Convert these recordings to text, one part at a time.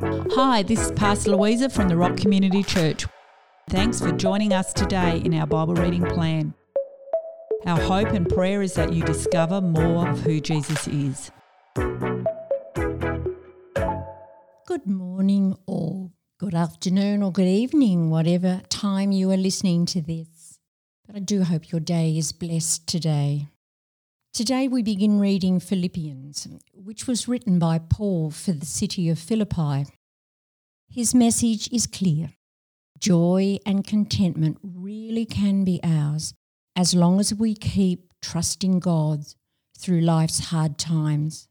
Hi, this is Pastor Louisa from the Rock Community Church. Thanks for joining us today in our Bible reading plan. Our hope and prayer is that you discover more of who Jesus is. Good morning, or good afternoon, or good evening, whatever time you are listening to this. But I do hope your day is blessed today. Today we begin reading Philippians, which was written by Paul for the city of Philippi. His message is clear. Joy and contentment really can be ours as long as we keep trusting God through life's hard times.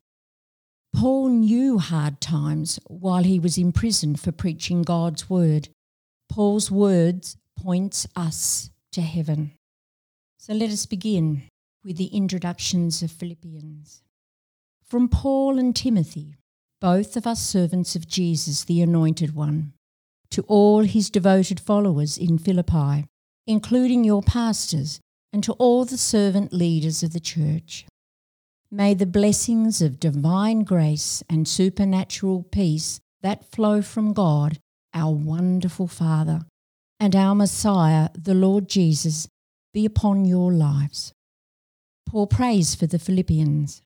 Paul knew hard times while he was imprisoned for preaching God's word. Paul's words points us to heaven. So let us begin with the introductions of Philippians. From Paul and Timothy, both of us servants of Jesus, the Anointed One, to all his devoted followers in Philippi, including your pastors, and to all the servant leaders of the church. May the blessings of divine grace and supernatural peace that flow from God, our wonderful Father, and our Messiah, the Lord Jesus, be upon your lives. Paul prays for the Philippians.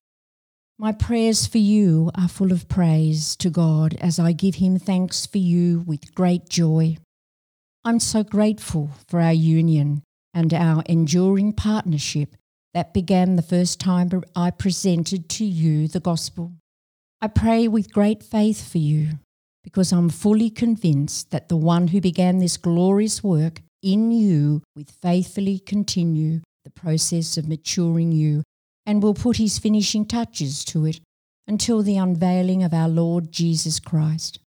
My prayers for you are full of praise to God as I give him thanks for you with great joy. I'm so grateful for our union and our enduring partnership that began the first time I presented to you the gospel. I pray with great faith for you because I'm fully convinced that the one who began this glorious work in you will faithfully continue the process of maturing you and will put his finishing touches to it until the unveiling of our Lord Jesus Christ.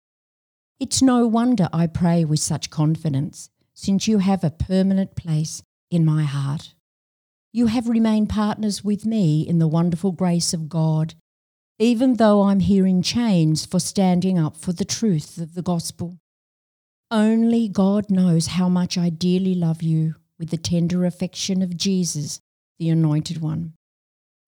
It's no wonder I pray with such confidence, since you have a permanent place in my heart. You have remained partners with me in the wonderful grace of God, even though I'm here in chains for standing up for the truth of the gospel. Only God knows how much I dearly love you with the tender affection of Jesus, the Anointed One.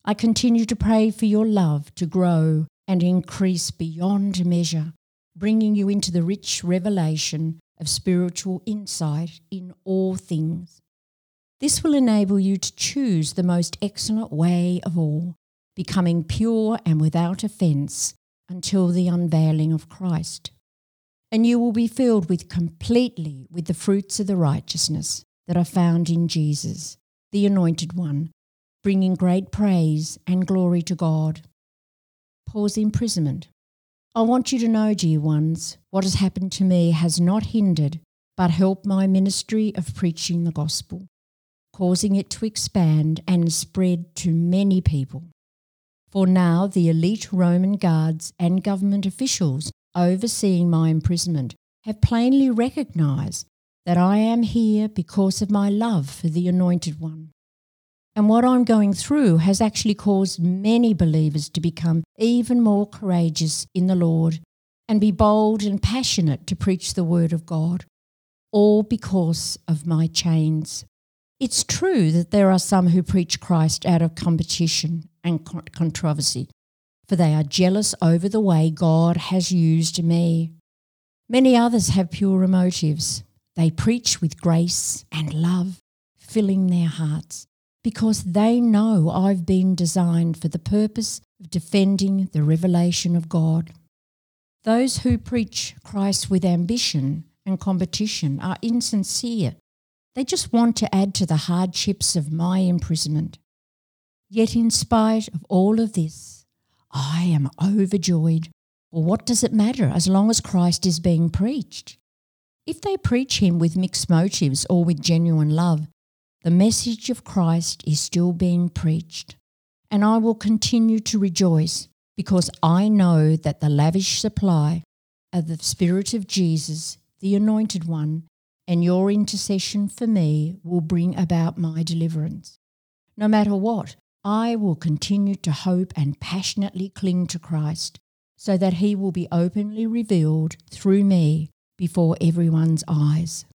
I continue to pray for your love to grow and increase beyond measure, bringing you into the rich revelation of spiritual insight in all things. This will enable you to choose the most excellent way of all, becoming pure and without offence until the unveiling of Christ. And you will be filled with completely with the fruits of the righteousness that are found in Jesus, the Anointed One, bringing great praise and glory to God. Paul's imprisonment. I want you to know, dear ones, what has happened to me has not hindered, but helped my ministry of preaching the gospel, causing it to expand and spread to many people. For now, the elite Roman guards and government officials overseeing my imprisonment have plainly recognized that I am here because of my love for the Anointed One. And what I'm going through has actually caused many believers to become even more courageous in the Lord and be bold and passionate to preach the Word of God, all because of my chains. It's true that there are some who preach Christ out of competition and controversy, for they are jealous over the way God has used me. Many others have purer motives they preach with grace and love, filling their hearts, because they know I've been designed for the purpose of defending the revelation of God. Those who preach Christ with ambition and competition are insincere. They just want to add to the hardships of my imprisonment. Yet, in spite of all of this, I am overjoyed. Well, what does it matter as long as Christ is being preached? If they preach him with mixed motives or with genuine love, the message of Christ is still being preached. And I will continue to rejoice because I know that the lavish supply of the Spirit of Jesus, the Anointed One, and your intercession for me will bring about my deliverance. No matter what, I will continue to hope and passionately cling to Christ so that he will be openly revealed through me before everyone's eyes.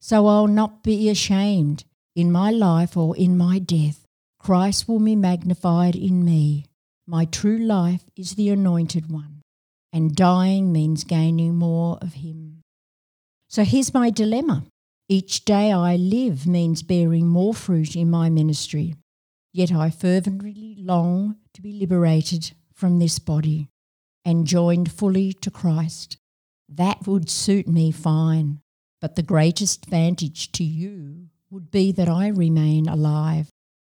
So I'll not be ashamed in my life or in my death. Christ will be magnified in me. My true life is the anointed one. and dying means gaining more of Him. So here's my dilemma. Each day I live means bearing more fruit in my ministry, yet I fervently long to be liberated from this body and joined fully to Christ. That would suit me fine, but the greatest advantage to you would be that I remain alive.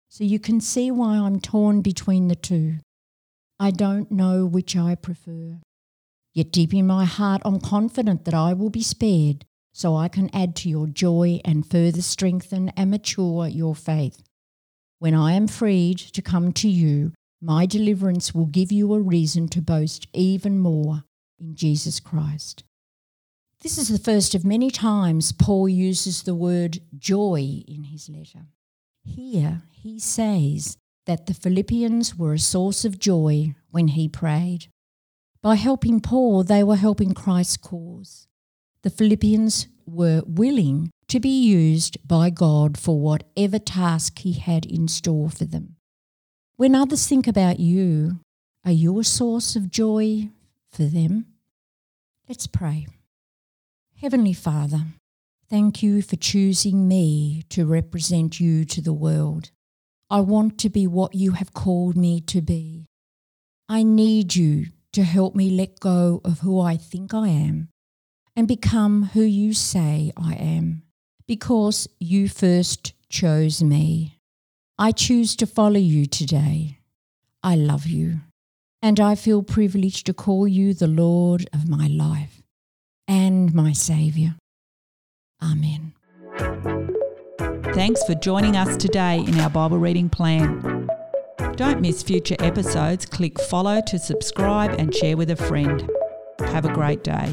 So you can see why I'm torn between the two. I don't know which I prefer. Yet deep in my heart, I'm confident that I will be spared so I can add to your joy and further strengthen and mature your faith. When I am freed to come to you, my deliverance will give you a reason to boast even more in Jesus Christ. This is the first of many times Paul uses the word joy in his letter. Here he says that the Philippians were a source of joy when he prayed. By helping Paul, they were helping Christ's cause. The Philippians were willing to be used by God for whatever task he had in store for them. When others think about you, are you a source of joy for them? Let's pray. Heavenly Father, thank you for choosing me to represent you to the world. I want to be what you have called me to be. I need you to help me let go of who I think I am and become who you say I am because you first chose me. I choose to follow you today. I love you, and I feel privileged to call you the Lord of my life and my Saviour. Amen. Thanks for joining us today in our Bible reading plan. Don't miss future episodes. Click follow to subscribe and share with a friend. Have a great day.